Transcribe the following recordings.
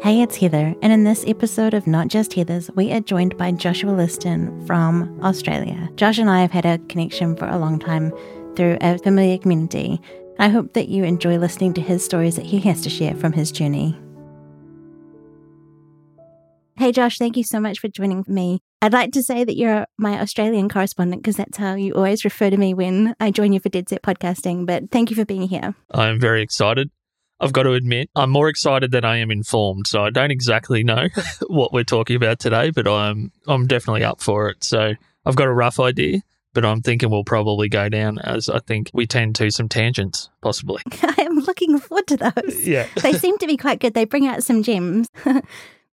Hey, it's Heather, and in this episode of Not Just Heather's, we are joined by Joshua Liston from Australia. Josh and I have had a connection for a long time through a familiar community. I hope that you enjoy listening to his stories that he has to share from his journey. Hey, Josh, thank you so much for joining me. I'd like to say that you're my Australian correspondent because that's how you always refer to me when I join you for Dead Set Podcasting. But thank you for being here. I'm very excited. I've got to admit, I'm more excited than I am informed. So I don't exactly know what we're talking about today, but I'm I'm definitely up for it. So I've got a rough idea, but I'm thinking we'll probably go down as I think we tend to some tangents, possibly. I am looking forward to those. Yeah. they seem to be quite good. They bring out some gems.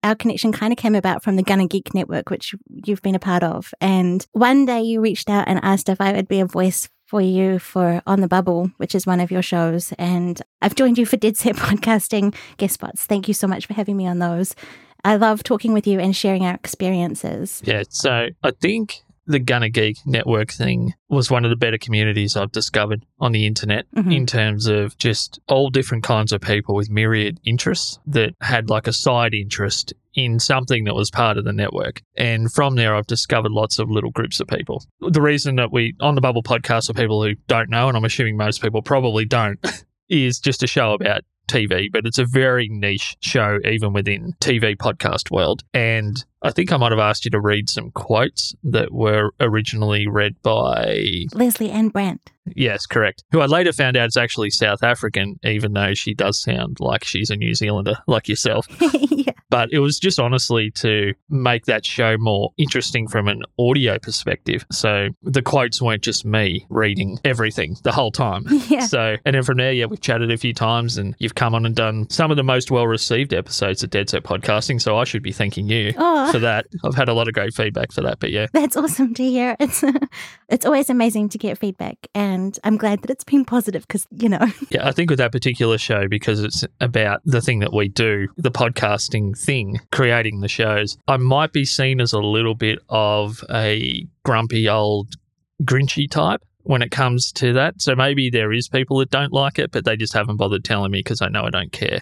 Our connection kind of came about from the Gonna Geek Network, which you've been a part of. And one day you reached out and asked if I would be a voice for you for On the Bubble, which is one of your shows. And I've joined you for Dead Set Podcasting guest spots. Thank you so much for having me on those. I love talking with you and sharing our experiences. Yeah. So I think the Gonna Geek network thing was one of the better communities I've discovered on the internet Mhm. in terms of just all different kinds of people with myriad interests that had like a side interest in something that was part of the network. And from there, I've discovered lots of little groups of people. The reason that we, on the Bubble podcast, for people who don't know, and I'm assuming most people probably don't, is just a show about TV, but it's a very niche show, even within TV podcast world. And I think I might have asked you to read some quotes that were originally read by, Lesley-Ann Brandt. yes, correct, who I later found out is actually South African, even though she does sound like she's a New Zealander, like yourself. yeah. But it was just honestly to make that show more interesting from an audio perspective. So the quotes weren't just me reading everything the whole time. Yeah. So, and then from there, yeah, we've chatted a few times and you've come on and done some of the most well received episodes of Dead Set Podcasting. So I should be thanking you Oh, for that. I've had a lot of great feedback for that. But yeah, that's awesome to hear. It's it's always amazing to get feedback, and I'm glad that it's been positive because you know. yeah, I think with that particular show, because it's about the thing that we do, the podcasting thing, creating the shows, I might be seen as a little bit of a grumpy old Grinchy type. When it comes to that. So maybe there is people that don't like it, but they just haven't bothered telling me because I know I don't care.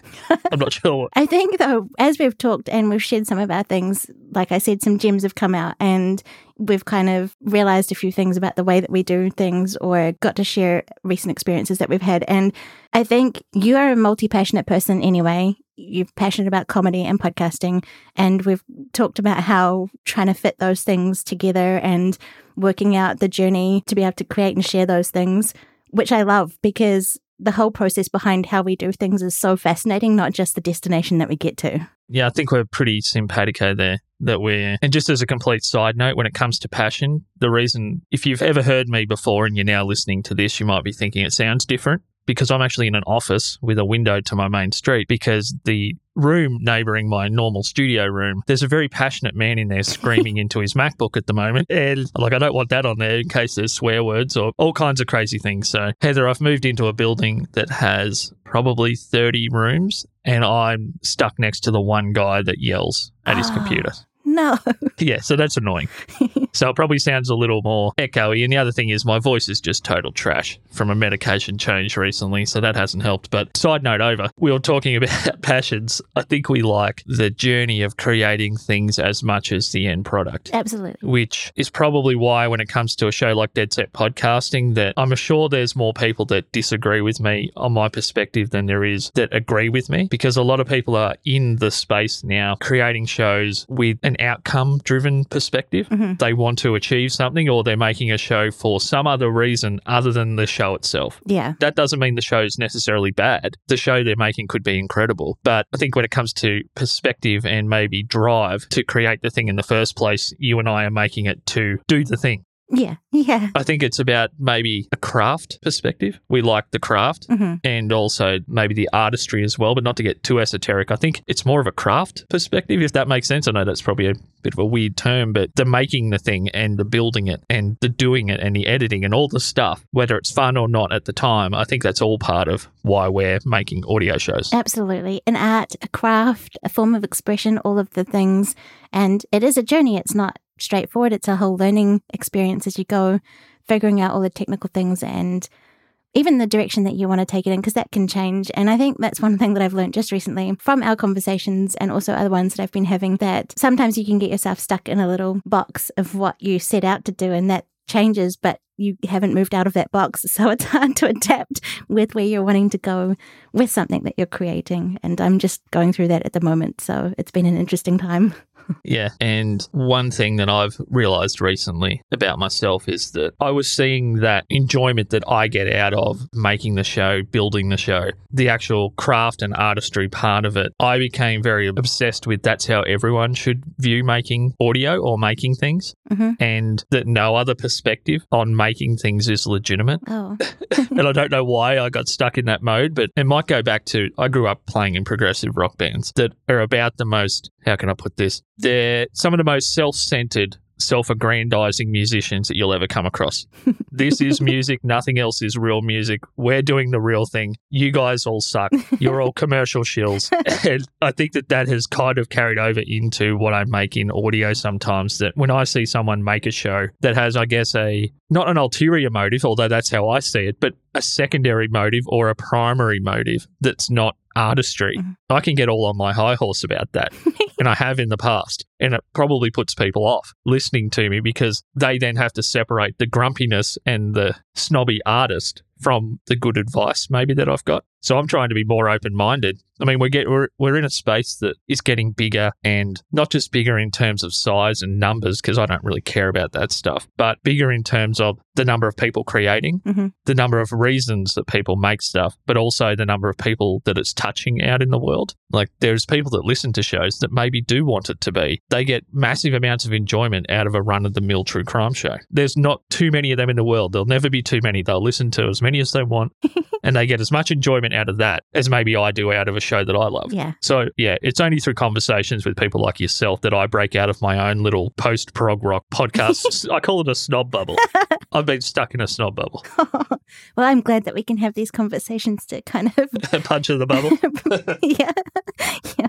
I'm not sure. I think though, as we've talked and we've shared some of our things, like I said, some gems have come out and we've kind of realized a few things about the way that we do things or got to share recent experiences that we've had. And I think you are a multi passionate person anyway. You're passionate about comedy and podcasting. And we've talked about how trying to fit those things together and working out the journey to be able to create and share those things, which I love because the whole process behind how we do things is so fascinating, not just the destination that we get to. Yeah, I think we're pretty simpatico there. That we're, and just as a complete side note, when it comes to passion, the reason, if you've ever heard me before and you're now listening to this, you might be thinking it sounds different because I'm actually in an office with a window to my main street because the room neighboring my normal studio room, there's a very passionate man in there screaming into his MacBook at the moment. And like, I don't want that on there in case there's swear words or all kinds of crazy things. So, Heather, I've moved into a building that has probably 30 rooms and I'm stuck next to the one guy that yells at his Ah. computer. No. Yeah, so that's annoying. so it probably sounds a little more echoey. And the other thing is, my voice is just total trash from a medication change recently, so that hasn't helped. But side note over, we were talking about passions. I think we like the journey of creating things as much as the end product. Absolutely. Which is probably why, when it comes to a show like Dead Set Podcasting, that I'm sure there's more people that disagree with me on my perspective than there is that agree with me. Because a lot of people are in the space now creating shows with an outcome driven perspective. Mhm. They want to achieve something or they're making a show for some other reason other than the show itself. Yeah. That doesn't mean the show's necessarily bad. The show they're making could be incredible. But I think when it comes to perspective and maybe drive to create the thing in the first place, you and I are making it to do the thing. Yeah. Yeah. I think it's about maybe a craft perspective. We like the craft hmm and also maybe the artistry as well, but not to get too esoteric. I think it's more of a craft perspective, if that makes sense. I know that's probably a bit of a weird term, but the making the thing and the building it and the doing it and the editing and all the stuff, whether it's fun or not at the time, I think that's all part of why we're making audio shows. Absolutely. An art, a craft, a form of expression, all of the things. And it is a journey. It's not straightforward. It's a whole learning experience as you go, figuring out all the technical things and even the direction that you want to take it in, because that can change. And I think that's one thing that I've learned just recently from our conversations and also other ones that I've been having that sometimes you can get yourself stuck in a little box of what you set out to do and that changes, but you haven't moved out of that box. So it's hard to adapt with where you're wanting to go with something that you're creating. And I'm just going through that at the moment. So it's been an interesting time. Yeah. And one thing that I've realized recently about myself is that I was seeing that enjoyment that I get out of making the show, building the show, the actual craft and artistry part of it. I became very obsessed with that's how everyone should view making audio or making things, Mhm. and that no other perspective on making things is legitimate. Oh, and I don't know why I got stuck in that mode, but it might go back to I grew up playing in progressive rock bands that are about the most, how can I put this? They're some of the most self centered, self aggrandizing musicians that you'll ever come across. this is music, nothing else is real music. We're doing the real thing. You guys all suck. You're all commercial shills. and I think that that has kind of carried over into what I make in audio sometimes. That when I see someone make a show that has, I guess, a not an ulterior motive, although that's how I see it, but a secondary motive or a primary motive that's not artistry, Mhm. I can get all on my high horse about that. and I have in the past. And it probably puts people off listening to me because they then have to separate the grumpiness and the snobby artist from the good advice maybe that I've got. So I'm trying to be more open minded. I mean, we get we're we're in a space that is getting bigger and not just bigger in terms of size and numbers because I don't really care about that stuff, but bigger in terms of the number of people creating, Mhm. the number of reasons that people make stuff, but also the number of people that it's touching out in the world. Like there's people that listen to shows that maybe do want it to be. They get massive amounts of enjoyment out of a run of the mill true crime show. There's not too many of them in the world. There'll never be too many. They'll listen to as many as they want and they get as much enjoyment out of that as maybe I do out of a show that I love. yeah. So, yeah, it's only through conversations with people like yourself that I break out of my own little post prog rock podcast. I call it a snob bubble. I've been stuck in a snob bubble. well, I'm glad that we can have these conversations to kind of Punch of the bubble. yeah. yeah.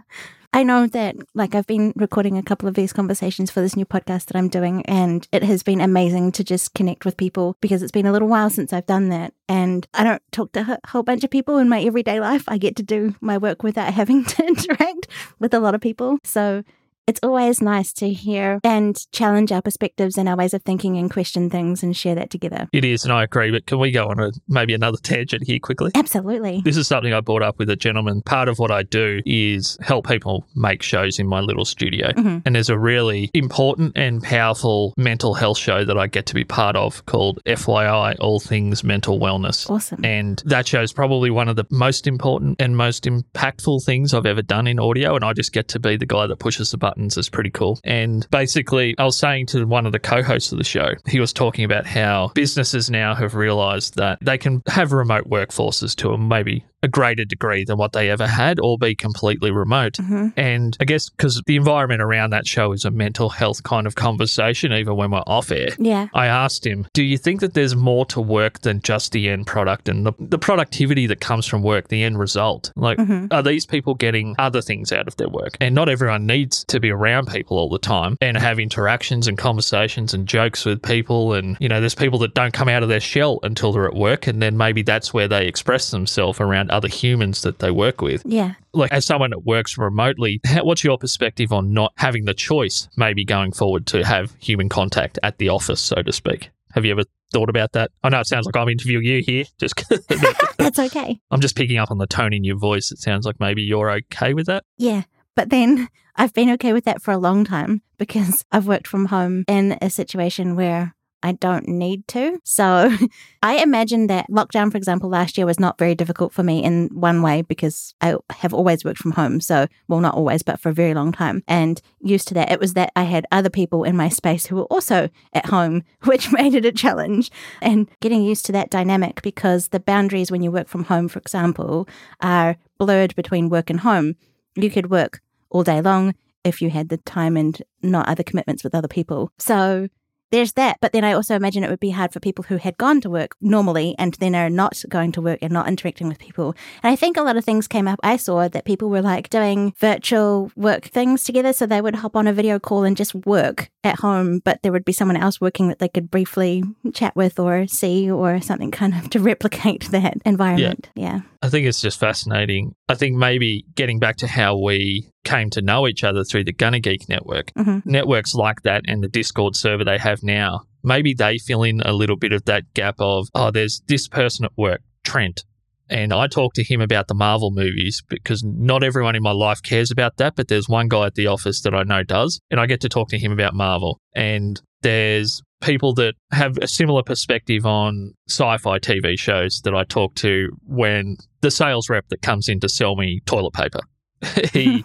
I know that, like, I've been recording a couple of these conversations for this new podcast that I'm doing, and it has been amazing to just connect with people because it's been a little while since I've done that. And I don't talk to a whole bunch of people in my everyday life. I get to do my work without having to interact with a lot of people. So it's always nice to hear and challenge our perspectives and our ways of thinking and question things and share that together. It is, and I agree. But can we go on a maybe another tangent here quickly? Absolutely. This is something I brought up with a gentleman. Part of what I do is help people make shows in my little studio. Mhm. And there's a really important and powerful mental health show that I get to be part of called FYI All Things Mental Wellness. Awesome. And that show is probably one of the most important and most impactful things I've ever done in audio. And I just get to be the guy that pushes the buttons. It's pretty cool. And basically, I was saying to one of the co hosts of the show, he was talking about how businesses now have realized that they can have remote workforces to maybe a greater degree than what they ever had or be completely remote. hmm And I guess because the environment around that show is a mental health kind of conversation, even when we're off air. Yeah. I asked him, Do you think that there's more to work than just the end product and the, the productivity that comes from work, the end result? Like, hmm are these people getting other things out of their work? And not everyone needs to be around people all the time and have interactions and conversations and jokes with people. And, you know, there's people that don't come out of their shell until they're at work. And then maybe that's where they express themselves around other humans that they work with Yeah. like as someone that works remotely what's your perspective on not having the choice maybe going forward to have human contact at the office so to speak have you ever thought about that i know it sounds like i'm interviewing you here just That's okay. i'm just picking up on the tone in your voice it sounds like maybe you're okay with that Yeah. But then I've been okay with that for a long time because I've worked from home in a situation where I don't need to. So I imagine that lockdown, for example, last year was not very difficult for me in one way because I have always worked from home. So, well, not always, but for a very long time and used to that. It was that I had other people in my space who were also at home, which made it a challenge and getting used to that dynamic because the boundaries when you work from home, for example, are blurred between work and home. You could work all day long if you had the time and not other commitments with other people. So there's that. But then I also imagine it would be hard for people who had gone to work normally and then are not going to work and not interacting with people. And I think a lot of things came up. I saw that people were like doing virtual work things together. So they would hop on a video call and just work at home, but there would be someone else working that they could briefly chat with or see or something kind of to replicate that environment. Yeah. yeah. I think it's just fascinating. I think maybe getting back to how we came to know each other through the Gonna Geek network, mm-hmm. networks like that and the Discord server they have now, maybe they fill in a little bit of that gap of, oh, there's this person at work, Trent. And I talk to him about the Marvel movies because not everyone in my life cares about that, but there's one guy at the office that I know does. And I get to talk to him about Marvel. And there's people that have a similar perspective on sci fi TV shows that I talk to when the sales rep that comes in to sell me toilet paper. he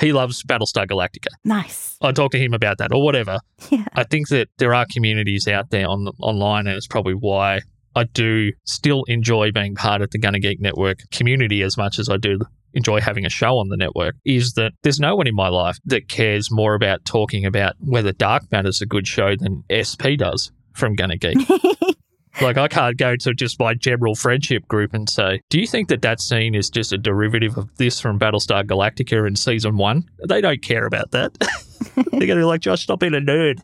he loves Battlestar Galactica. Nice. I talk to him about that or whatever. Yeah. I think that there are communities out there on online, and it's probably why I do still enjoy being part of the Gonna Geek Network community as much as I do enjoy having a show on the network is that there's no one in my life that cares more about talking about whether Dark Matter's a good show than SP does from Gonna Geek. like, I can't go to just my general friendship group and say, Do you think that that scene is just a derivative of this from Battlestar Galactica in season one? They don't care about that. They're going to be like, Josh, stop being a nerd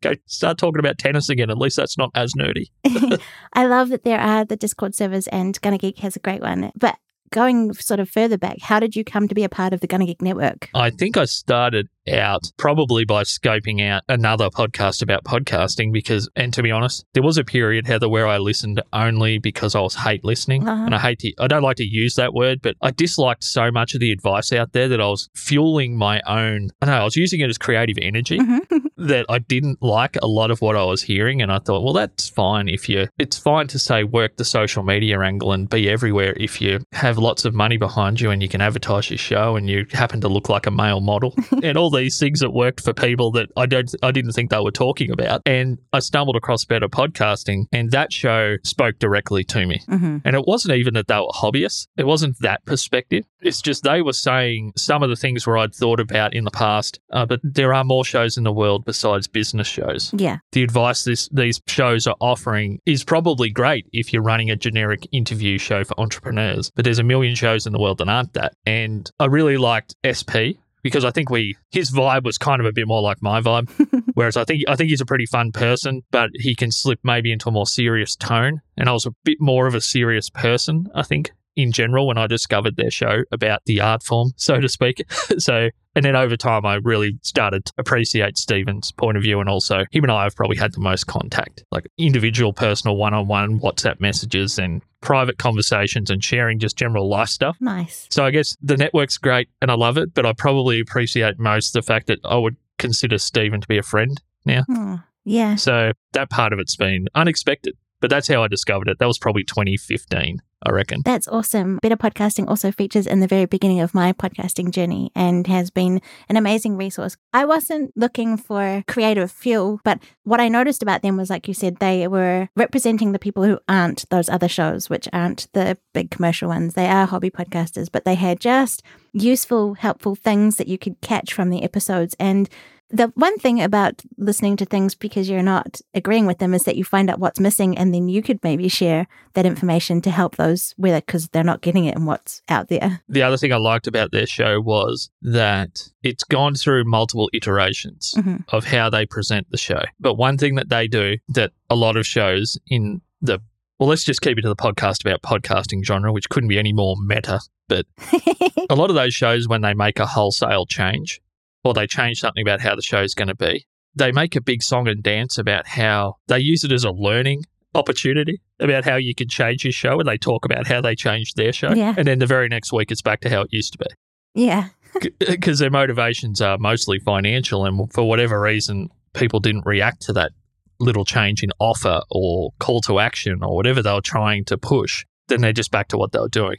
go start talking about tennis again. At least that's not as nerdy. I love that there are the Discord servers, and Gonna Geek has a great one. But going sort of further back, how did you come to be a part of the Gonna Geek Network? I think I started out probably by scoping out another podcast about podcasting because, and to be honest, there was a period, Heather, where I listened only because I was hate listening. Uh-huh. And I hate to, I don't like to use that word, but I disliked so much of the advice out there that I was fueling my own, I know, I was using it as creative energy mm-hmm. that I didn't like a lot of what I was hearing. And I thought, well, that's fine if you, it's fine to say work the social media angle and be everywhere if you have lots of money behind you and you can advertise your show and you happen to look like a male model and all these things that worked for people that I don't I didn't think they were talking about. And I stumbled across better podcasting and that show spoke directly to me. Mm-hmm. And it wasn't even that they were hobbyists. It wasn't that perspective. It's just they were saying some of the things where I'd thought about in the past, uh, but there are more shows in the world besides business shows. Yeah. The advice this, these shows are offering is probably great if you're running a generic interview show for entrepreneurs, but there's a million shows in the world that aren't that. And I really liked SP because I think we his vibe was kind of a bit more like my vibe. Whereas I think I think he's a pretty fun person, but he can slip maybe into a more serious tone. And I was a bit more of a serious person, I think, in general when I discovered their show about the art form, so to speak. so and then over time, I really started to appreciate Stephen's point of view. And also, him and I have probably had the most contact, like individual, personal, one on one WhatsApp messages and private conversations and sharing just general life stuff. Nice. So I guess the network's great and I love it, but I probably appreciate most the fact that I would consider Stephen to be a friend now. Oh, yeah. So that part of it's been unexpected, but that's how I discovered it. That was probably 2015. I reckon. That's awesome. Better Podcasting also features in the very beginning of my podcasting journey and has been an amazing resource. I wasn't looking for creative fuel, but what I noticed about them was, like you said, they were representing the people who aren't those other shows, which aren't the big commercial ones. They are hobby podcasters, but they had just useful, helpful things that you could catch from the episodes. And the one thing about listening to things because you're not agreeing with them is that you find out what's missing and then you could maybe share that information to help those with it because they're not getting it and what's out there. The other thing I liked about their show was that it's gone through multiple iterations mm-hmm. of how they present the show. But one thing that they do that a lot of shows in the well, let's just keep it to the podcast about podcasting genre, which couldn't be any more meta. But a lot of those shows, when they make a wholesale change, or they change something about how the show's going to be. They make a big song and dance about how they use it as a learning opportunity about how you can change your show and they talk about how they changed their show. Yeah. And then the very next week it's back to how it used to be. Yeah. Because uh, their motivations are mostly financial and for whatever reason people didn't react to that little change in offer or call to action or whatever they were trying to push, then they're just back to what they were doing.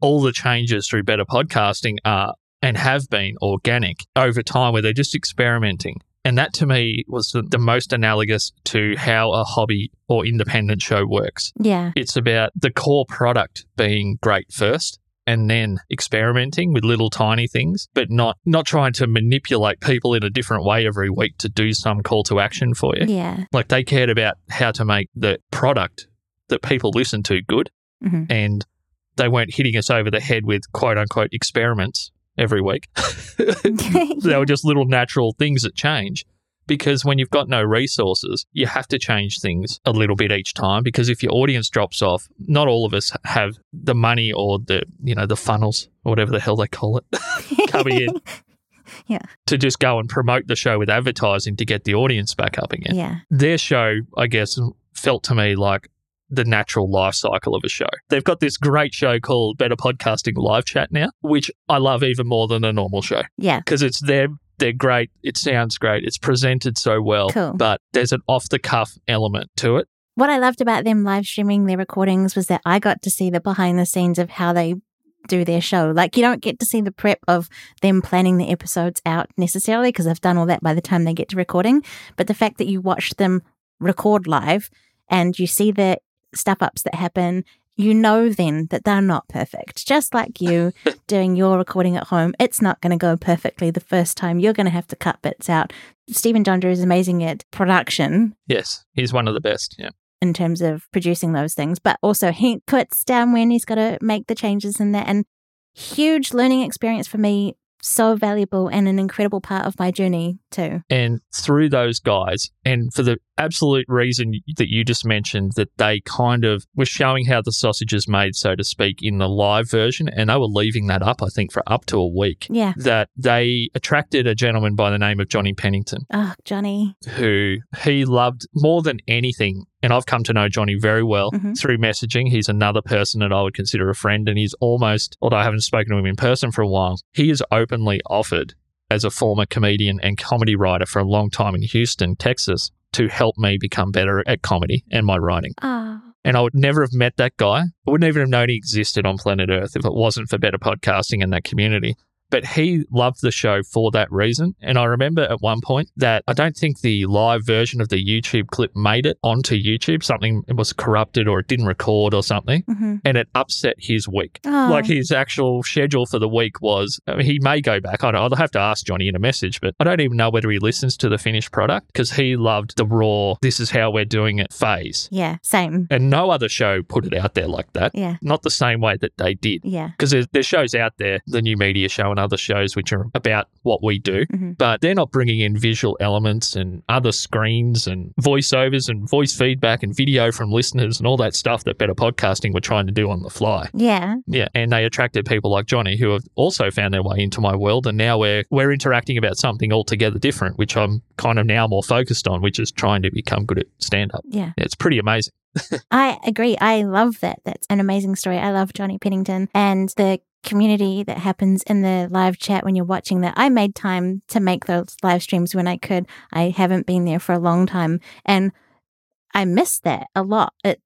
All the changes through better podcasting are and have been organic over time where they're just experimenting. And that to me was the, the, most analogous to how a hobby or independent show works. Yeah. It's about the core product being great first and then experimenting with little tiny things, but not not trying to manipulate people in a different way every week to do some call to action for you. Yeah. Like they cared about how to make the product that people listen to good Mhm. and they weren't hitting us over the head with quote unquote experiments every week. they were just little natural things that change. Because when you've got no resources, you have to change things a little bit each time. Because if your audience drops off, not all of us have the money or the you know the funnels or whatever the hell they call it coming in Yeah. to just go and promote the show with advertising to get the audience back up again. yeah. Their show, I guess, felt to me like the natural life cycle of a show. They've got this great show called Better Podcasting Live Chat now, which I love even more than a normal show Yeah. because it's them. They're great. It sounds great. It's presented so well, Cool. but there's an off the cuff element to it. What I loved about them live streaming their recordings was that I got to see the behind the scenes of how they do their show. Like you don't get to see the prep of them planning the episodes out necessarily because they've done all that by the time they get to recording. But the fact that you watch them record live and you see the stuff ups that happen, you know then that they're not perfect. Just like you doing your recording at home, it's not going to go perfectly the first time. You're going to have to cut bits out. Stephen Donder is amazing at production Yes, he's one of the best. Yeah. in terms of producing those things, but also he puts down when he's got to make the changes in that. And huge learning experience for me, so valuable and an incredible part of my journey too. And through those guys, and for the absolute reason that you just mentioned, that they kind of were showing how the sausage is made, so to speak, in the live version, and they were leaving that up, I think, for up to a week. Yeah. That they attracted a gentleman by the name of Johnny Pennington, Oh, Johnny. who he loved more than anything. And I've come to know Johnny very well Mhm. through messaging. He's another person that I would consider a friend, and he's almost, although I haven't spoken to him in person for a while, he is openly offered as a former comedian and comedy writer for a long time in Houston, Texas, to help me become better at comedy and my writing. Oh, And I would never have met that guy. I wouldn't even have known he existed on planet Earth if it wasn't for better podcasting and that community. But he loved the show for that reason. And I remember at one point that I don't think the live version of the YouTube clip made it onto YouTube. Something it was corrupted or it didn't record or something. hmm And it upset his week. oh. Like his actual schedule for the week was, I mean, he may go back. I don't, I'll have to ask Johnny in a message, but I don't even know whether he listens to the finished product because he loved the raw, this is how we're doing it phase. yeah, same. And no other show put it out there like that. Yeah, Not the same way that they did. yeah, Because there's, there's shows out there, the new media show and other shows which are about what we do, Mhm. but they're not bringing in visual elements and other screens and voiceovers and voice feedback and video from listeners and all that stuff that Better Podcasting were trying to do on the fly. yeah. Yeah, and they attracted people like Johnny who have also found their way into my world, and now we're we're interacting about something altogether different, which I'm kind of now more focused on, which is trying to become good at stand up. Yeah. It's pretty amazing. I agree. I love that. That's an amazing story. I love Johnny Pennington and the community that happens in the live chat when you're watching that. I made time to make those live streams when I could. I haven't been there for a long time and I miss that a lot. It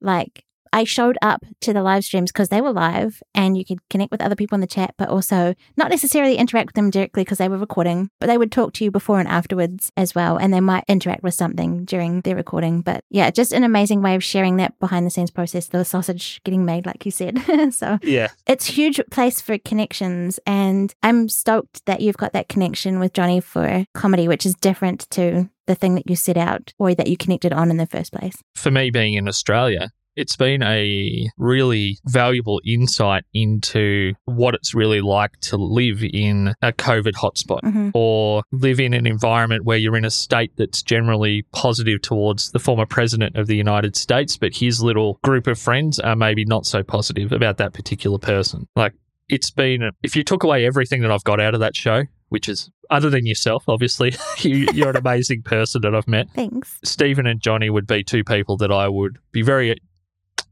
like I showed up to the live streams because they were live and you could connect with other people in the chat, but also not necessarily interact with them directly because they were recording, but they would talk to you before and afterwards as well. And they might interact with something during their recording. But yeah, just an amazing way of sharing that behind the scenes process, the sausage getting made, like you said. so Yeah. it's a huge place for connections. And I'm stoked that you've got that connection with Johnny for comedy, which is different to the thing that you set out or that you connected on in the first place. For me being in Australia, it's been a really valuable insight into what it's really like to live in a COVID hotspot. hmm or live in an environment where you're in a state that's generally positive towards the former president of the United States, but his little group of friends are maybe not so positive about that particular person. Like, it's been, if you took away everything that I've got out of that show, which is other than yourself, obviously, you, you're an amazing person that I've met. Thanks. Stephen and Johnny would be two people that I would be very,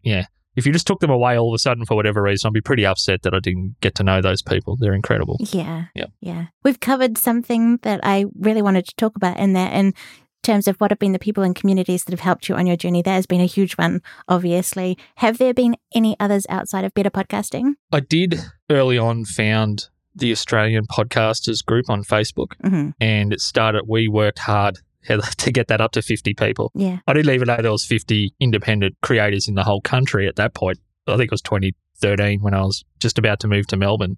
yeah. If you just took them away all of a sudden for whatever reason, I'd be pretty upset that I didn't get to know those people. They're incredible. Yeah. Yeah. Yeah. We've covered something that I really wanted to talk about in that in terms of what have been the people and communities that have helped you on your journey. That has been a huge one, obviously. Have there been any others outside of better podcasting? I did early on found the Australian podcasters group on Facebook hmm and it started we worked hard Heather, to get that up to 50 people. Yeah. I didn't even know there was 50 independent creators in the whole country at that point. I think it was 2013 when I was just about to move to Melbourne.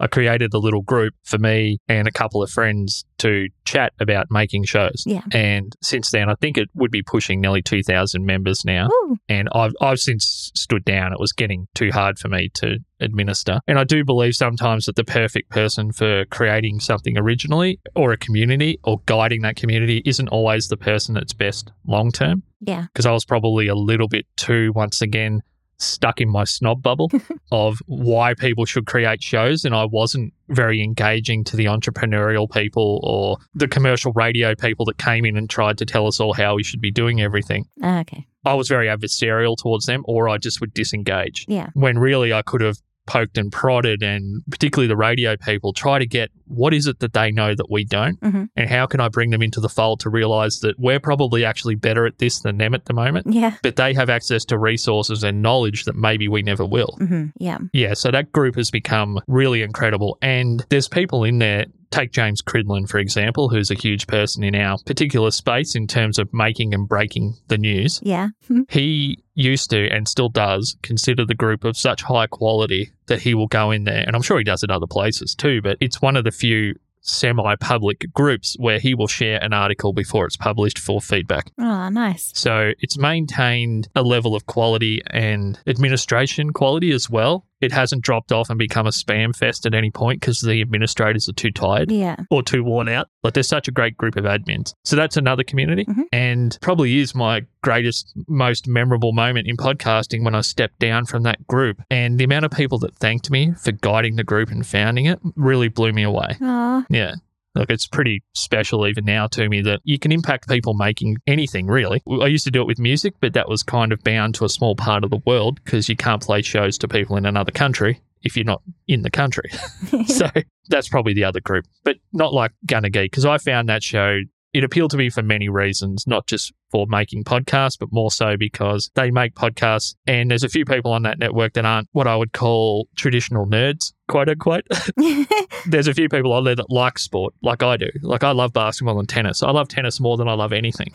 I created a little group for me and a couple of friends to chat about making shows. Yeah. And since then, I think it would be pushing nearly 2,000 members now. Ooh. And I've, I've since stood down. It was getting too hard for me to administer. And I do believe sometimes that the perfect person for creating something originally or a community or guiding that community isn't always the person that's best long term. Yeah. Because I was probably a little bit too, once again, stuck in my snob bubble of why people should create shows. And I wasn't very engaging to the entrepreneurial people or the commercial radio people that came in and tried to tell us all how we should be doing everything. Ah, Okay. I was very adversarial towards them, or I just would disengage. Yeah. When really I could have poked and prodded, and particularly the radio people, try to get what is it that they know that we don't, Mhm. and how can I bring them into the fold to realize that we're probably actually better at this than them at the moment, Yeah. but they have access to resources and knowledge that maybe we never will. hmm Yeah. Yeah, so that group has become really incredible. And there's people in there. Take James Cridland, for example, who's a huge person in our particular space in terms of making and breaking the news. Yeah. He used to and still does consider the group of such high quality that he will go in there. And I'm sure he does at other places too, but it's one of the few semi public groups where he will share an article before it's published for feedback. Oh, nice. So it's maintained a level of quality and administration quality as well. It hasn't dropped off and become a spam fest at any point because the administrators are too tired Yeah. or too worn out. Like there's such a great group of admins. So that's another community Mhm. and probably is my greatest, most memorable moment in podcasting when I stepped down from that group. And the amount of people that thanked me for guiding the group and founding it really blew me away. Oh, Yeah. Look, it's pretty special even now to me that you can impact people making anything, really. I used to do it with music, but that was kind of bound to a small part of the world because you can't play shows to people in another country if you're not in the country. so that's probably the other group, but not like Gonna Geek because I found that show. It appealed to me for many reasons, not just for making podcasts, but more so because they make podcasts and there's a few people on that network that aren't what I would call traditional nerds, quote unquote. there's a few people on there that like sport, like I do. Like I love basketball and tennis. I love tennis more than I love anything.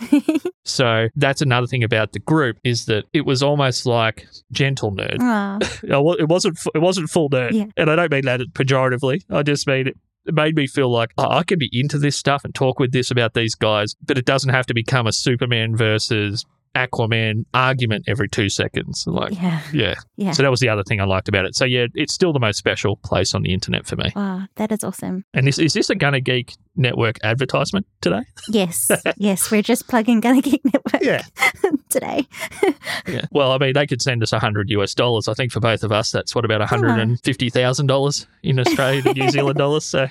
so that's another thing about the group is that it was almost like gentle nerd. It wasn't. It wasn't full nerd, Yeah. and I don't mean that pejoratively. I just mean it. Made me feel like oh, I can be into this stuff and talk with this about these guys, but it doesn't have to become a Superman versus Aquaman argument every two seconds. Like, yeah. yeah. Yeah. So that was the other thing I liked about it. So yeah, it's still the most special place on the internet for me. Wow, that is awesome. And is, is this a Gonna Geek Network advertisement today? Yes. yes. We're just plugging Gonna Geek Network Yeah. today. Yeah. Well, I mean, they could send us a hundred US dollars. I think for both of us, that's what about hundred and fifty thousand dollars in Australian and New Zealand dollars. So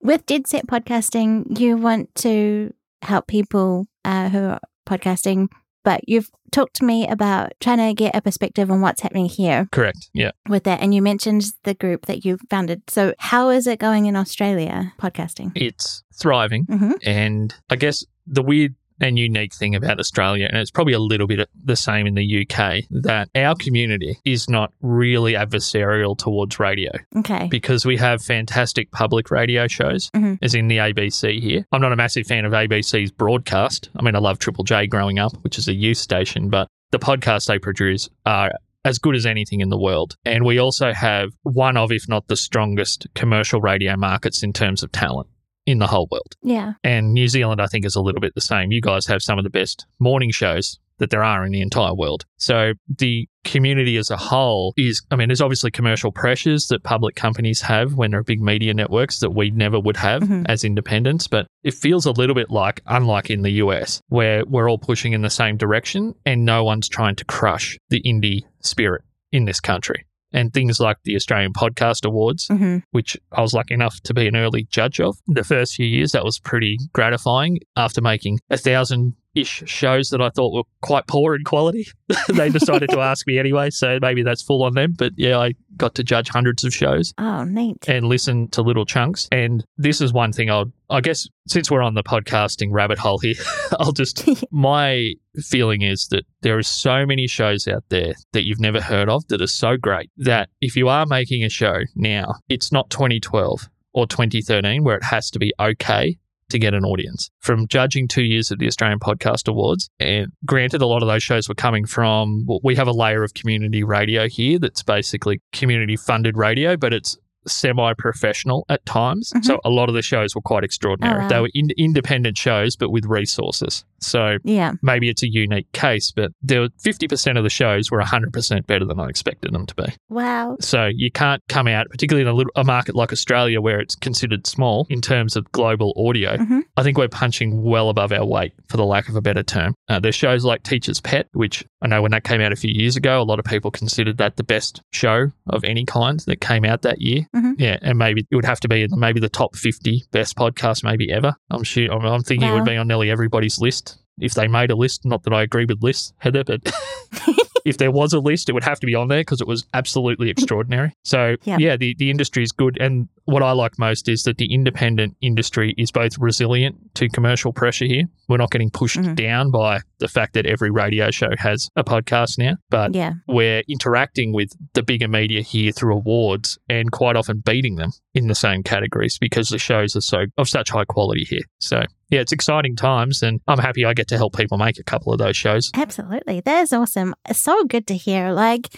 With Dead Set Podcasting, you want to help people uh, who are podcasting, but you've talked to me about trying to get a perspective on what's happening here correct. Yeah. with that. And you mentioned the group that you founded. So, how is it going in Australia, podcasting? It's thriving. hmm And I guess the weird and unique thing about Australia, and it's probably a little bit the same in the UK, that our community is not really adversarial towards radio. Okay. because we have fantastic public radio shows, Mhm. as in the ABC here. I'm not a massive fan of ABC's broadcast. I mean, I love Triple J growing up, which is a youth station, but the podcasts they produce are as good as anything in the world. And we also have one of, if not the strongest, commercial radio markets in terms of talent in the whole world. Yeah. And New Zealand, I think, is a little bit the same. You guys have some of the best morning shows that there are in the entire world. So the community as a whole is, I mean, there's obviously commercial pressures that public companies have when they're big media networks that we never would have Mhm. as independents. But it feels a little bit like, unlike in the US, where we're all pushing in the same direction and no one's trying to crush the indie spirit in this country. And things like the Australian Podcast Awards hmm which I was lucky enough to be an early judge of. The first few years, that was pretty gratifying after making a thousand ish shows that I thought were quite poor in quality. they decided to ask me anyway, so maybe that's full on them. But yeah, I got to judge hundreds of shows Oh, neat. and listen to little chunks. And this is one thing I'll, I guess, since we're on the podcasting rabbit hole here, I'll just, my feeling is that there are so many shows out there that you've never heard of that are so great that if you are making a show now, it's not 2012 or 2013 where it has to be okay to get an audience. From judging two years at the Australian Podcast Awards, and granted, a lot of those shows were coming from, well, we have a layer of community radio here that's basically community funded radio, but it's semi professional at times. Mhm. So a lot of the shows were quite extraordinary. Oh, wow. They were in- independent shows, but with resources. So Yeah. maybe it's a unique case, but there were 50% of the shows were 100% better than I expected them to be. Wow. So you can't come out, particularly in a, little, a market like Australia where it's considered small in terms of global audio. Mhm. I think we're punching well above our weight, for the lack of a better term. Uh, there's shows like Teacher's Pet, which I know when that came out a few years ago, a lot of people considered that the best show of any kind that came out that year. Mhm. Yeah, and maybe it would have to be maybe the top 50 best podcast maybe ever. I'm sure. I'm, I'm thinking it would be on nearly everybody's list if they made a list. Not that I agree with lists, Heather, but if there was a list, it would have to be on there because it was absolutely extraordinary. So Yeah. yeah, the, the industry is good. And what I like most is that the independent industry is both resilient to commercial pressure here. We're not getting pushed Mhm. down by the fact that every radio show has a podcast now, but Yeah. we're interacting with the bigger media here through awards and quite often beating them in the same categories because the shows are so of such high quality here. So yeah, it's exciting times and I'm happy I get to help people make a couple of those shows. Absolutely. That is awesome. It's so good to hear. Like,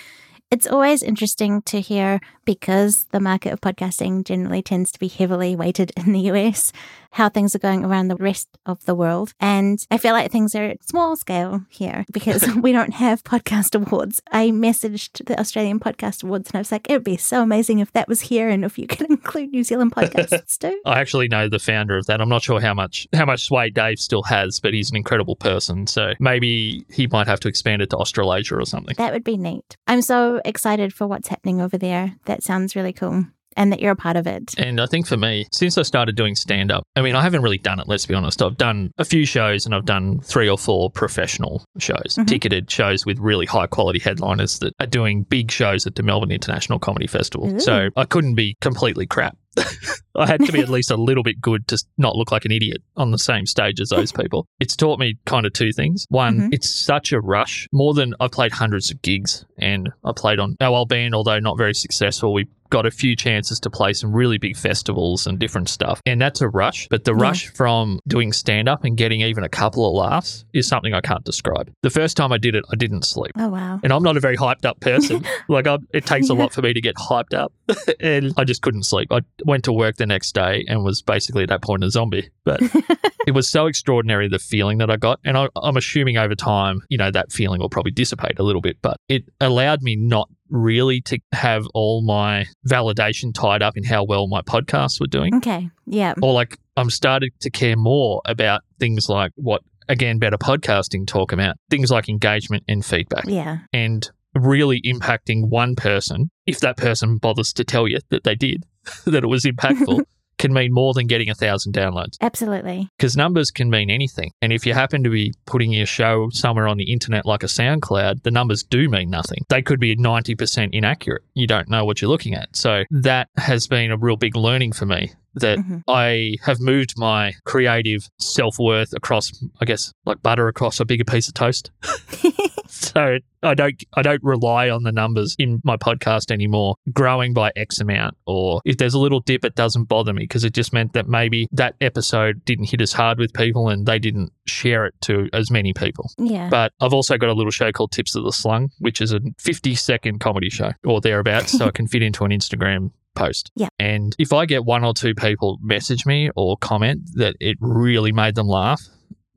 it's always interesting to hear because the market of podcasting generally tends to be heavily weighted in the US, how things are going around the rest of the world. And I feel like things are at small scale here because we don't have podcast awards. I messaged the Australian Podcast Awards and I was like, it would be so amazing if that was here and if you could include New Zealand podcasts too. I actually know the founder of that. I'm not sure how much how much sway Dave still has, but he's an incredible person. So maybe he might have to expand it to Australasia or something. That would be neat. I'm so excited for what's happening over there. That sounds really cool. And that you're a part of it. And I think for me, since I started doing stand up, I mean, I haven't really done it, let's be honest. I've done a few shows and I've done three or four professional shows, Mhm. ticketed shows with really high quality headliners that are doing big shows at the Melbourne International Comedy Festival. Ooh. So I couldn't be completely crap. I had to be at least a little bit good to not look like an idiot on the same stage as those people. It's taught me kind of two things. One, Mhm. it's such a rush. More than I've played hundreds of gigs and I played on our old band, although not very successful. We got a few chances to play some really big festivals and different stuff. And that's a rush. But the Yeah. rush from doing stand up and getting even a couple of laughs is something I can't describe. The first time I did it, I didn't sleep. Oh, wow. And I'm not a very hyped up person. like, I, it takes a lot for me to get hyped up. And I just couldn't sleep. I went to work the next day and was basically at that point a zombie. But it was so extraordinary, the feeling that I got. And I, I'm assuming over time, you know, that feeling will probably dissipate a little bit. But it allowed me not really to have all my validation tied up in how well my podcasts were doing Okay. Yeah. or like I'm starting to care more about things like what again better podcasting talk about things like engagement and feedback Yeah. and really impacting one person if that person bothers to tell you that they did that it was impactful can mean more than getting a thousand downloads Absolutely. because numbers can mean anything and if you happen to be putting your show somewhere on the internet like a soundcloud the numbers do mean nothing they could be 90% inaccurate you don't know what you're looking at so that has been a real big learning for me that Mhm. I have moved my creative self worth across, I guess, like butter across a bigger piece of toast. so I don't, I don't rely on the numbers in my podcast anymore, growing by X amount. Or if there's a little dip, it doesn't bother me because it just meant that maybe that episode didn't hit as hard with people and they didn't share it to as many people. Yeah. But I've also got a little show called Tips of the Slung, which is a 50 second comedy show or thereabouts. so it can fit into an Instagram post. Yeah. And if I get one or two people message me or comment that it really made them laugh,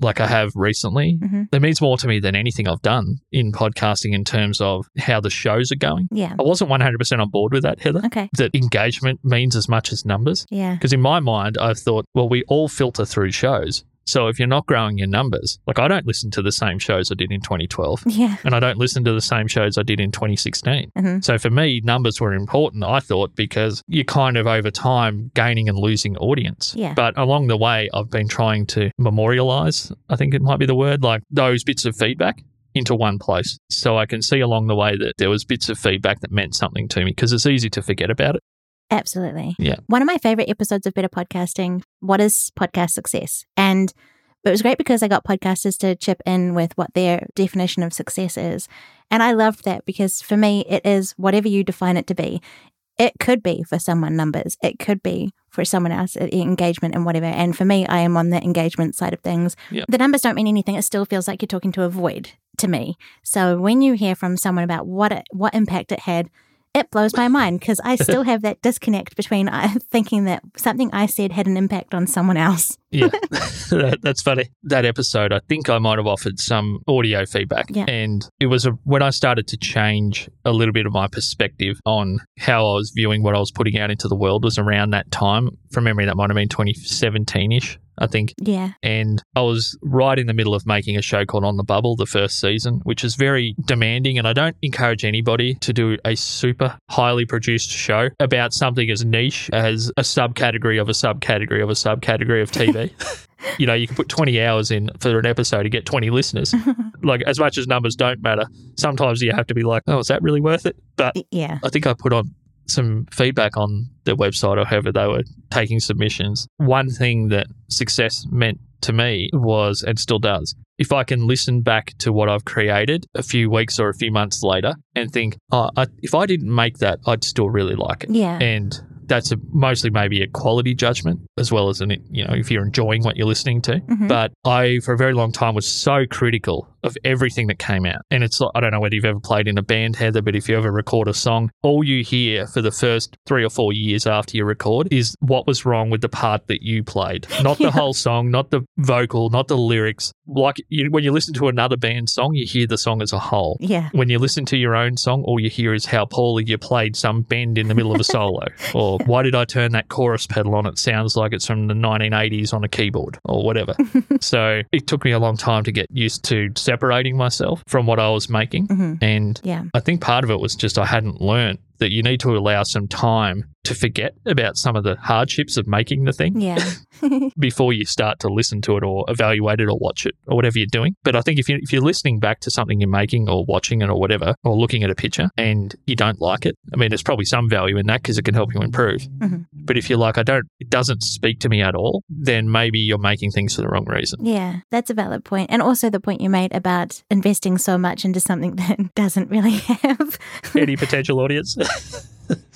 like I have recently, Mhm. that means more to me than anything I've done in podcasting in terms of how the shows are going. Yeah. I wasn't 100% on board with that, Heather, Okay. that engagement means as much as numbers. Yeah. Because in my mind, I've thought, well, we all filter through shows. So if you're not growing your numbers, like I don't listen to the same shows I did in 2012, Yeah. and I don't listen to the same shows I did in 2016. Mhm. So for me, numbers were important, I thought, because you're kind of over time gaining and losing audience. Yeah. But along the way, I've been trying to memorialize, I think it might be the word, like those bits of feedback into one place. So I can see along the way that there was bits of feedback that meant something to me because it's easy to forget about it. Absolutely. Yeah. One of my favorite episodes of Better Podcasting, What is Podcast Success? And it was great because I got podcasters to chip in with what their definition of success is. And I loved that because for me, it is whatever you define it to be. it could be for someone numbers, it could be for someone else uh, engagement and whatever. And for me, I am on the engagement side of things. Yeah. The numbers don't mean anything. It still feels like you're talking to a void to me. So when you hear from someone about what it, what impact it had, it blows my mind because I still have that disconnect between uh, thinking that something I said had an impact on someone else. yeah, that, that's funny. That episode, I think I might have offered some audio feedback, Yeah. and it was a, when I started to change a little bit of my perspective on how I was viewing what I was putting out into the world. Was around that time. From memory, that might have been 2017 ish. I think Yeah. and I was right in the middle of making a show called On the Bubble, the first season, which is very demanding. And I don't encourage anybody to do a super highly produced show about something as niche as a subcategory of a subcategory of a subcategory of TV. you know, you can put 20 hours in for an episode to get 20 listeners. like, as much as numbers don't matter, sometimes you have to be like, oh, is that really worth it? But Yeah. I think I put on some feedback on their website or however they were taking submissions. One thing that success meant to me was, and still does, if I can listen back to what I've created a few weeks or a few months later and think, oh, I, if I didn't make that, I'd still really like it. Yeah. And that's a, mostly maybe a quality judgment as well as an, you know, if you're enjoying what you're listening to. Mhm. But I, for a very long time, was so critical of everything that came out. And it's like, I don't know whether you've ever played in a band, Heather, but if you ever record a song, all you hear for the first three or four years after you record is what was wrong with the part that you played. Not the whole song, not the vocal, not the lyrics. Like you, when you listen to another band song, you hear the song as a whole. Yeah. When you listen to your own song, all you hear is how poorly you played some bend in the middle of a solo. or why did I turn that chorus pedal on? It sounds like it's from the 1980s on a keyboard or whatever. so it took me a long time to get used to separating myself from what I was making. hmm And Yeah. I think part of it was just I hadn't learned that you need to allow some time to forget about some of the hardships of making the thing Yeah. before you start to listen to it or evaluate it or watch it or whatever you're doing. But I think if you if you're listening back to something you're making or watching it or whatever or looking at a picture and you don't like it, I mean, there's probably some value in that because it can help you improve. Mhm. But if you're like, I don't, it doesn't speak to me at all, then maybe you're making things for the wrong reason. Yeah, that's a valid point. And also the point you made about investing so much into something that doesn't really have, Any potential audience?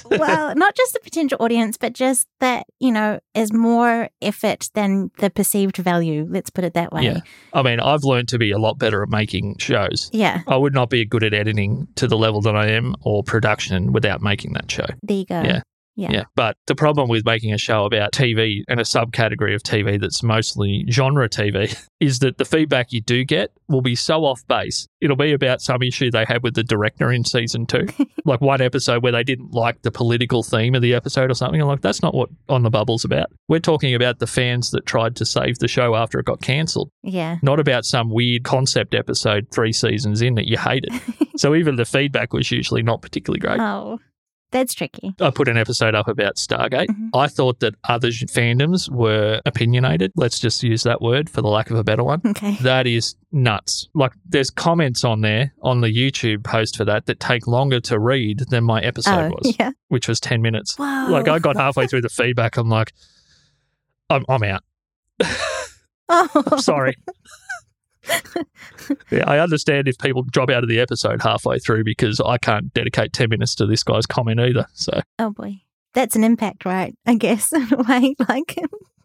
Well, not just the potential audience, but just that, you know, is more effort than the perceived value. Let's put it that way. Yeah. I mean, I've learned to be a lot better at making shows. Yeah, I would not be good at editing to the level that I am or production without making that show. there you go. Yeah. Yeah. Yeah. But the problem with making a show about TV and a subcategory of TV that's mostly genre TV is that the feedback you do get will be so off base. It'll be about some issue they had with the director in season two. like one episode where they didn't like the political theme of the episode or something. I'm like, that's not what On the Bubble's about. We're talking about the fans that tried to save the show after it got cancelled, Yeah. not about some weird concept episode three seasons in that you hated. so even the feedback was usually not particularly great. Oh, that's tricky. I put an episode up about Stargate. Mhm. I thought that other fandoms were opinionated. Let's just use that word for the lack of a better one. Okay. That is nuts. Like, there's comments on there on the YouTube post for that that take longer to read than my episode Oh, was, yeah. which was 10 minutes. Wow. Like, I got halfway through the feedback. I'm like, I'm, I'm out. Oh, I'm sorry. yeah, I understand if people drop out of the episode halfway through because I can't dedicate 10 minutes to this guy's comment either. So, Oh boy. That's an impact, right? I guess, in a way. Like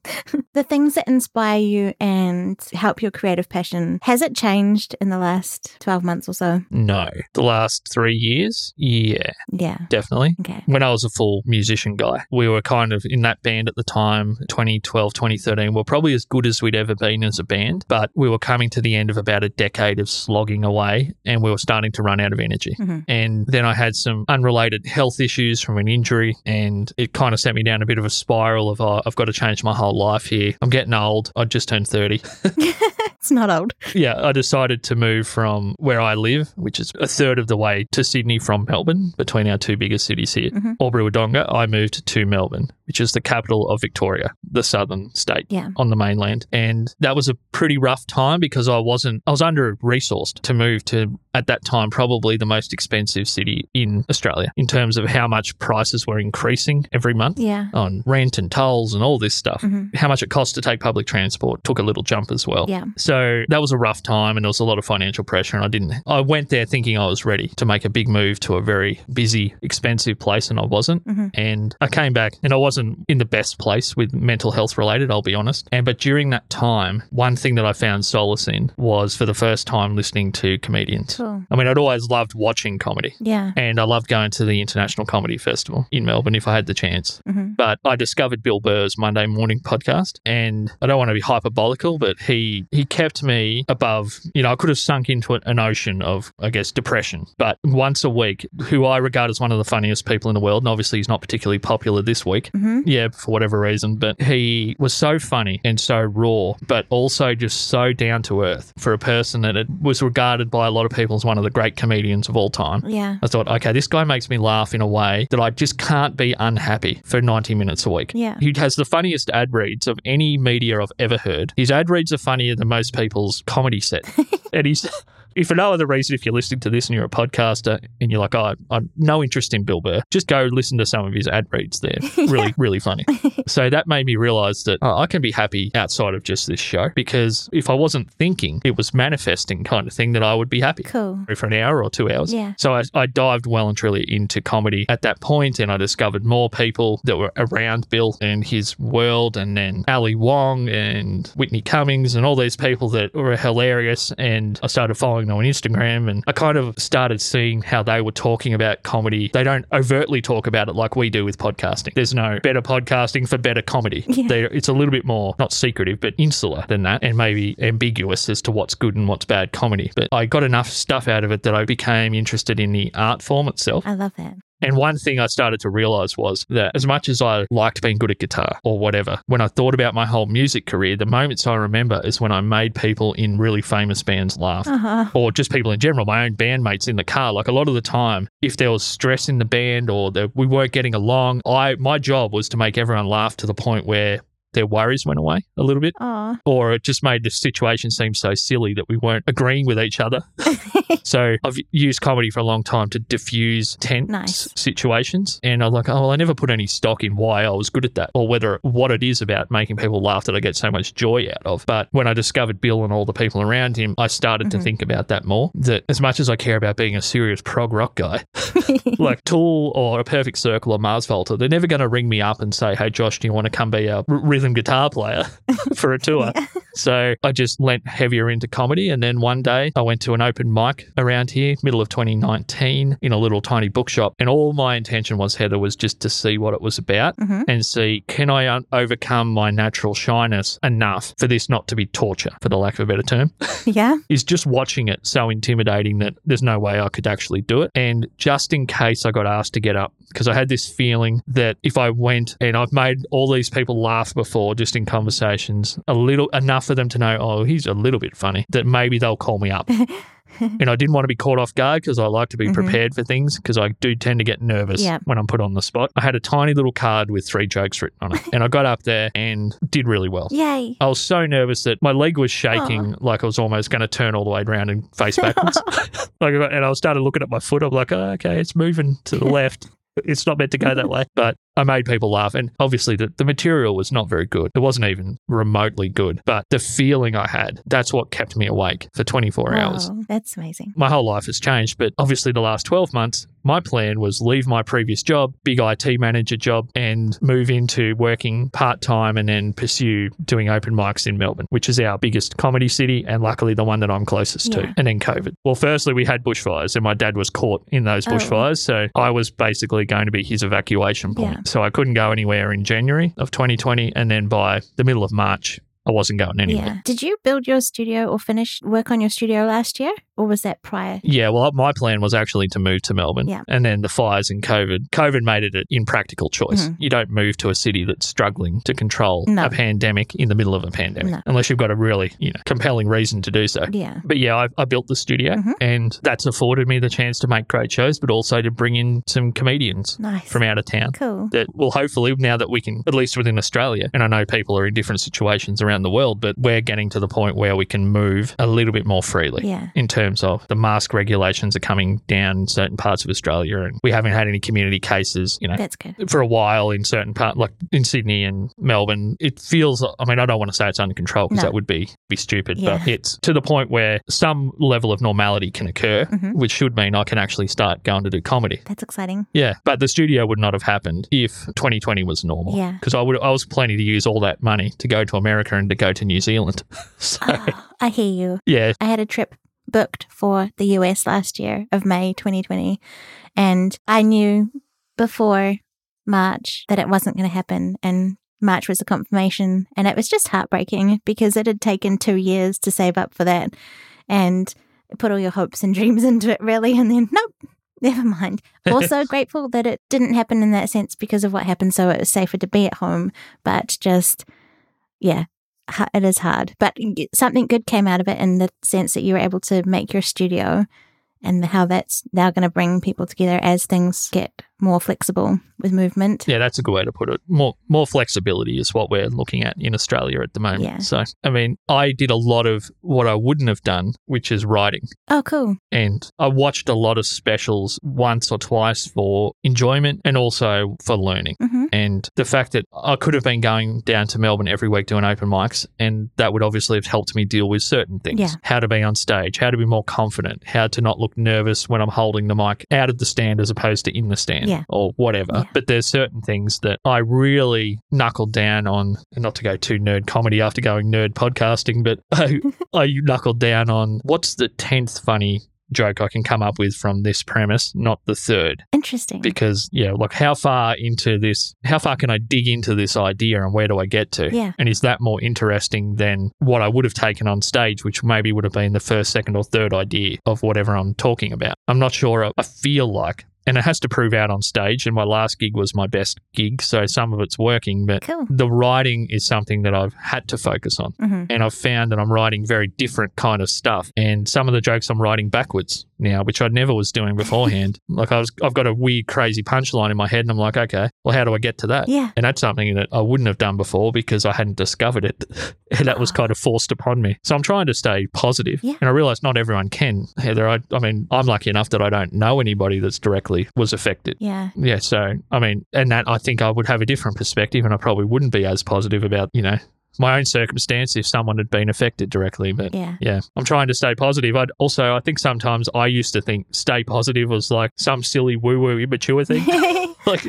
the things that inspire you and help your creative passion, has it changed in the last 12 months or so? no. The last three years, yeah, Yeah. definitely. Okay. When I was a full musician guy, we were kind of in that band at the time, 2012, 2013. We are probably as good as we'd ever been as a band, but we were coming to the end of about a decade of slogging away and we were starting to run out of energy. Mhm. And then I had some unrelated health issues from an injury, and it kind of sent me down a bit of a spiral of, oh, I've got to change my whole life here. I'm getting old. I just turned 30. it's not old. yeah, I decided to move from where I live, which is a third of the way to Sydney from Melbourne, between our two biggest cities here, Mhm. Albury Wodonga. I moved to Melbourne, which is the capital of Victoria, the southern state Yeah. on the mainland. And that was a pretty rough time because I wasn't, I was under resourced to move to, at that time, probably the most expensive city in Australia in terms of how much prices were increasing every month Yeah. on rent and tolls and all this stuff. Mhm. How much it cost to take public transport took a little jump as well. Yeah. So that was a rough time and there was a lot of financial pressure and I didn't I went there thinking I was ready to make a big move to a very busy, expensive place and I wasn't. Mhm. And I came back and I wasn't in the best place with mental health related, I'll be honest. And but during that time, one thing that I found solace in was for the first time listening to comedians. Cool. I mean, I'd always loved watching comedy. Yeah. And I loved going to the International Comedy Festival in Melbourne if I had the chance. hmm But I discovered Bill Burr's Monday Morning podcast, and I don't want to be hyperbolical, but he he kept me above. You know, I could have sunk into an ocean of, I guess, depression. But once a week, who I regard as one of the funniest people in the world, and obviously he's not particularly popular this week. Hmm Yeah, for whatever reason, but he was so funny and so raw, but also just so down to earth for a person that it was regarded by a lot of people as one of the great comedians of all time. Yeah. I thought, okay, this guy makes me laugh in a way that I just can't be unhappy for 90 minutes a week. Yeah. He has the funniest ad reads of any media I've ever heard. His ad reads are funnier than most people's comedy set. and he's. If for no other reason, if you're listening to this and you're a podcaster and you're like, oh, I'm no interest in Bill Burr, just go listen to some of his ad reads. They're really, really funny. So that made me realize that oh, I can be happy outside of just this show because if I wasn't thinking, it was manifesting kind of thing that I would be happy Cool. for an hour or two hours. Yeah. So I, I dived well and truly into comedy at that point, and I discovered more people that were around Bill and his world, and then Ali Wong and Whitney Cummings and all these people that were hilarious. And I started following them on Instagram, and I kind of started seeing how they were talking about comedy. They don't overtly talk about it like we do with podcasting. There's no better podcasting for better comedy. Yeah. They- it's a little bit more not secretive, but insular than that, and maybe ambiguous as to what's good and what's bad comedy. But I got enough stuff out of it that I became interested in the art form itself. I love that. And one thing I started to realize was that as much as I liked being good at guitar or whatever, when I thought about my whole music career, the moments I remember is when I made people in really famous bands laugh. Uh huh. Or just people in general, my own bandmates in the car. Like a lot of the time, if there was stress in the band or that we weren't getting along, I my job was to make everyone laugh to the point where their worries went away a little bit, Aw. or it just made the situation seem so silly that we weren't agreeing with each other. so I've used comedy for a long time to diffuse tense Nice. situations. And I'm like, oh, well, I never put any stock in why I was good at that or whether what it is about making people laugh that I get so much joy out of. But when I discovered Bill and all the people around him, I started to Mhm. think about that more. That as much as I care about being a serious prog rock guy, like Tool or a Perfect Circle or Mars Volta, they're never going to ring me up and say, hey, Josh, do you want to come be a r- rhythm guitar player for a tour? So I just lent heavier into comedy. And then one day I went to an open mic around here, middle of 2019, in a little tiny bookshop. And all my intention was, Heather, was just to see what it was about Mhm. and see can I un- overcome my natural shyness enough for this not to be torture, for the lack of a better term yeah. is just watching it so intimidating that there's no way I could actually do it. And just in case I got asked to get up, because I had this feeling that if I went and I've made all these people laugh before just in conversations, a little enough for them to know, oh, he's a little bit funny, that maybe they'll call me up. and I didn't want to be caught off guard because I like to be Mhm. prepared for things because I do tend to get nervous Yeah. when I'm put on the spot. I had a tiny little card with three jokes written on it, and I got up there and did really well. Yay. I was so nervous that my leg was shaking, like I was almost going to turn all the way around and face backwards. like, and I started looking at my foot. I'm like, oh, okay, it's moving to the left. It's not meant to go that way. But I made people laugh. And obviously, the, the material was not very good. It wasn't even remotely good. But the feeling I had, that's what kept me awake for 24 hours. Whoa, That's amazing. My whole life has changed. But obviously, the last 12 months, my plan was leave my previous job, big IT manager job, and move into working part time and then pursue doing open mics in Melbourne, which is our biggest comedy city and luckily the one that I'm closest Yeah. to. And then COVID. Well, firstly, we had bushfires and my dad was caught in those Oh. bushfires. So I was basically going to be his evacuation point. Yeah. So I couldn't go anywhere in January of 2020. And then by the middle of March, I wasn't going anywhere. Yeah. Did you build your studio or finish work on your studio last year? Or was that prior? Yeah, well, my plan was actually to move to Melbourne. Yeah. And then the fires and COVID. COVID made it an impractical choice. Mhm. You don't move to a city that's struggling to control No. a pandemic in the middle of a pandemic, No. unless you've got a really you know compelling reason to do so. Yeah. But yeah, I, I built the studio Mhm. and that's afforded me the chance to make great shows, but also to bring in some comedians Nice. from out of town Cool. that will hopefully, now that we can, at least within Australia, and I know people are in different situations around the world, but we're getting to the point where we can move a little bit more freely Yeah. in terms of the mask regulations are coming down in certain parts of Australia, and we haven't had any community cases, you know. That's good. For a while in certain part, like in Sydney and Melbourne, it feels. I mean, I don't want to say it's under control because No. that would be be stupid, Yeah. but it's to the point where some level of normality can occur, Mhm. which should mean I can actually start going to do comedy. That's exciting. Yeah, but the studio would not have happened if 2020 was normal. Yeah. because I would I was planning to use all that money to go to America and to go to New Zealand. so Oh, I hear you. yeah, I had a trip booked for the US last year of May 2020, and I knew before March that it wasn't going to happen. And March was a confirmation, and it was just heartbreaking because it had taken two years to save up for that and put all your hopes and dreams into it, really. And then, nope, never mind. Also, grateful that it didn't happen in that sense because of what happened. So it was safer to be at home, but just, yeah, it is hard, but something good came out of it in the sense that you were able to make your studio and how that's now going to bring people together as things get more flexible with movement. yeah, that's a good way to put it. More more flexibility is what we're looking at in Australia at the moment. Yeah. So I mean, I did a lot of what I wouldn't have done, which is writing. Oh, cool. And I watched a lot of specials once or twice for enjoyment and also for learning. hmm And the fact that I could have been going down to Melbourne every week doing open mics, and that would obviously have helped me deal with certain things. Yeah. How to be on stage, how to be more confident, how to not look nervous when I'm holding the mic out of the stand as opposed to in the stand Yeah. or whatever. Yeah. But there's certain things that I really knuckled down on, not to go too nerd comedy after going nerd podcasting, but I, I knuckled down on what's the 10th funny joke I can come up with from this premise, not the third Interesting. because yeah like how far into this how far can i dig into this idea and where do i get to Yeah. and is that more interesting than what i would have taken on stage which maybe would have been the first second or third idea of whatever i'm talking about i'm not sure i I feel like and it has to prove out on stage and my last gig was my best gig so some of it's working but Cool. the writing is something that i've had to focus on hmm and I've found that I'm writing very different kind of stuff. And some of the jokes I'm writing backwards now, which I never was doing beforehand. like I was, I've got a weird, crazy punchline in my head, and I'm like, okay, well, how do I get to that? Yeah. And that's something that I wouldn't have done before because I hadn't discovered it. and that was Ah. kind of forced upon me. So I'm trying to stay positive. Yeah. And I realize not everyone can. Heather, I, I mean, I'm lucky enough that I don't know anybody that's directly was affected. Yeah. Yeah, so I mean, and that I think I would have a different perspective, and I probably wouldn't be as positive about you know my own circumstance if someone had been affected directly. But Yeah. yeah, I'm trying to stay positive. I'd also I think sometimes I used to think stay positive was like some silly woo woo immature thing. like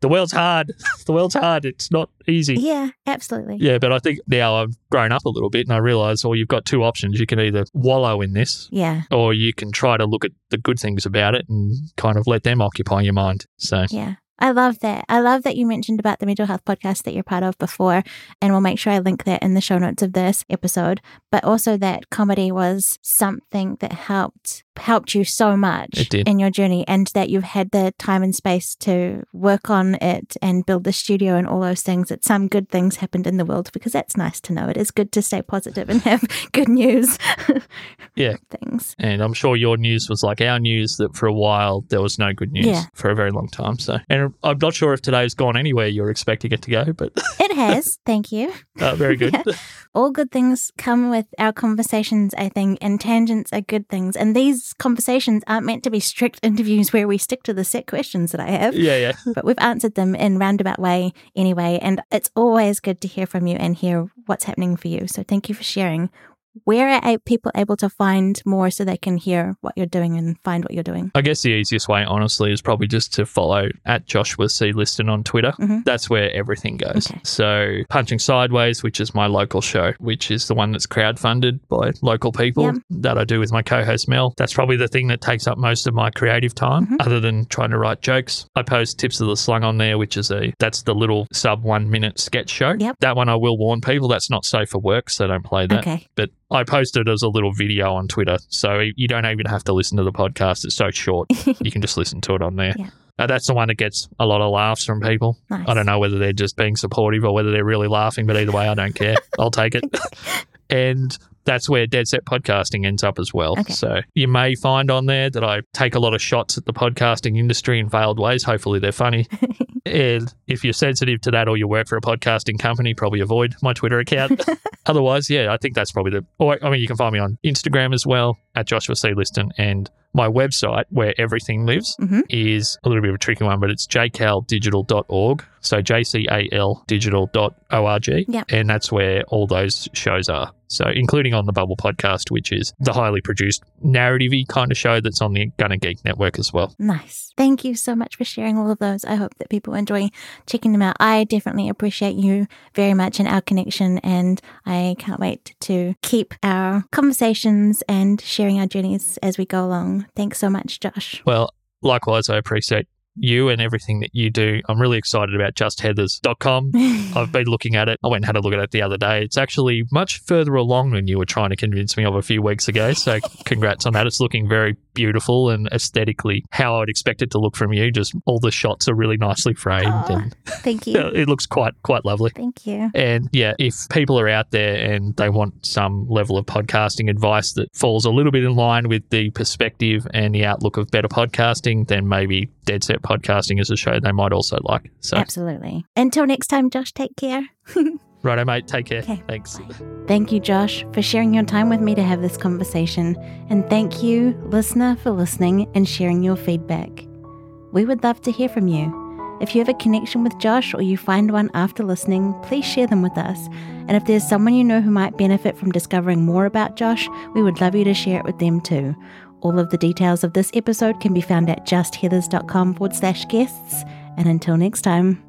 the world's hard, the world's hard. It's not easy. yeah. Absolutely. Yeah, but I think now I've grown up a little bit and I realize, well, you've got two options. You can either wallow in this Yeah. or you can try to look at the good things about it and kind of let them occupy your mind. So Yeah. I love that. I love that you mentioned about the mental health podcast that you're part of before, and we'll make sure I link that in the show notes of this episode. But also that comedy was something that helped helped you so much in your journey, and that you've had the time and space to work on it and build the studio and all those things. That some good things happened in the world because that's nice to know. It is good to stay positive and have good news. Yeah. things. And I'm sure your news was like our news that for a while there was no good news Yeah. for a very long time. So, and I'm not sure if today's gone anywhere you're expecting it to go, but It has. Thank you. uh, very good. Yeah. all good things come with our conversations, I think, and tangents are good things. And these conversations aren't meant to be strict interviews where we stick to the set questions that I have, yeah, yeah. but we've answered them in roundabout way anyway. And it's always good to hear from you and hear what's happening for you. So thank you for sharing where are people able to find more so they can hear what you're doing and find what you're doing? I guess the easiest way, honestly, is probably just to follow at Joshua C. Liston on Twitter. Mhm. That's where everything goes. Okay. So, Punching Sideways, which is my local show, which is the one that's crowdfunded by local people that I do with my co host Mel. That's probably the thing that takes up most of my creative time, Mhm. other than trying to write jokes. I post Tips of the Slung on there, which is a that's the little sub one minute sketch show. Yep. That one I will warn people that's not safe for work, so don't play that Okay. but I posted as a little video on Twitter. So you don't even have to listen to the podcast. It's so short. you can just listen to it on there. Yeah. Uh, that's the one that gets a lot of laughs from people. Nice. I don't know whether they're just being supportive or whether they're really laughing, but either way, I don't care. I'll take it. and that's where Dead Set Podcasting ends up as well. Okay. So you may find on there that I take a lot of shots at the podcasting industry in veiled ways. Hopefully, they're funny. and if you're sensitive to that or you work for a podcasting company, probably avoid my Twitter account. Otherwise, yeah, I think that's probably the. Or I mean, you can find me on Instagram as well at Joshua C. Liston, and my website where everything lives Mhm. is a little bit of a tricky one, but it's jcaldigital.org. So jcal digital.org. Yep. And that's where all those shows are. So including on the Bubble podcast, which is the highly produced narrative kind of show that's on the Gonna Geek network as well. Nice. Thank you so much for sharing all of those. I hope that people enjoy checking them out. I definitely appreciate you very much and our connection, and I can't wait to keep our conversations and sharing our journeys as we go along. Thanks so much, Josh. Well, likewise, I appreciate you and everything that you do. I'm really excited about justheathers.com. I've been looking at it. I went and had a look at it the other day. It's actually much further along than you were trying to convince me of a few weeks ago. So, congrats on that. It's looking very beautiful and aesthetically how I would expect it to look from you. Just all the shots are really nicely framed and Thank you. it looks quite quite lovely. Thank you. And yeah, if people are out there and they want some level of podcasting advice that falls a little bit in line with the perspective and the outlook of better podcasting, then maybe Dead Set Podcasting is a show they might also like. So, Absolutely. Until next time, Josh, take care. righto, mate. Take care. Okay, Thanks. Thank you, Josh, for sharing your time with me to have this conversation. And thank you, listener, for listening and sharing your feedback. We would love to hear from you. If you have a connection with Josh or you find one after listening, please share them with us. And if there's someone you know who might benefit from discovering more about Josh, we would love you to share it with them too. All of the details of this episode can be found at justheathers.com forward slash guests. And until next time,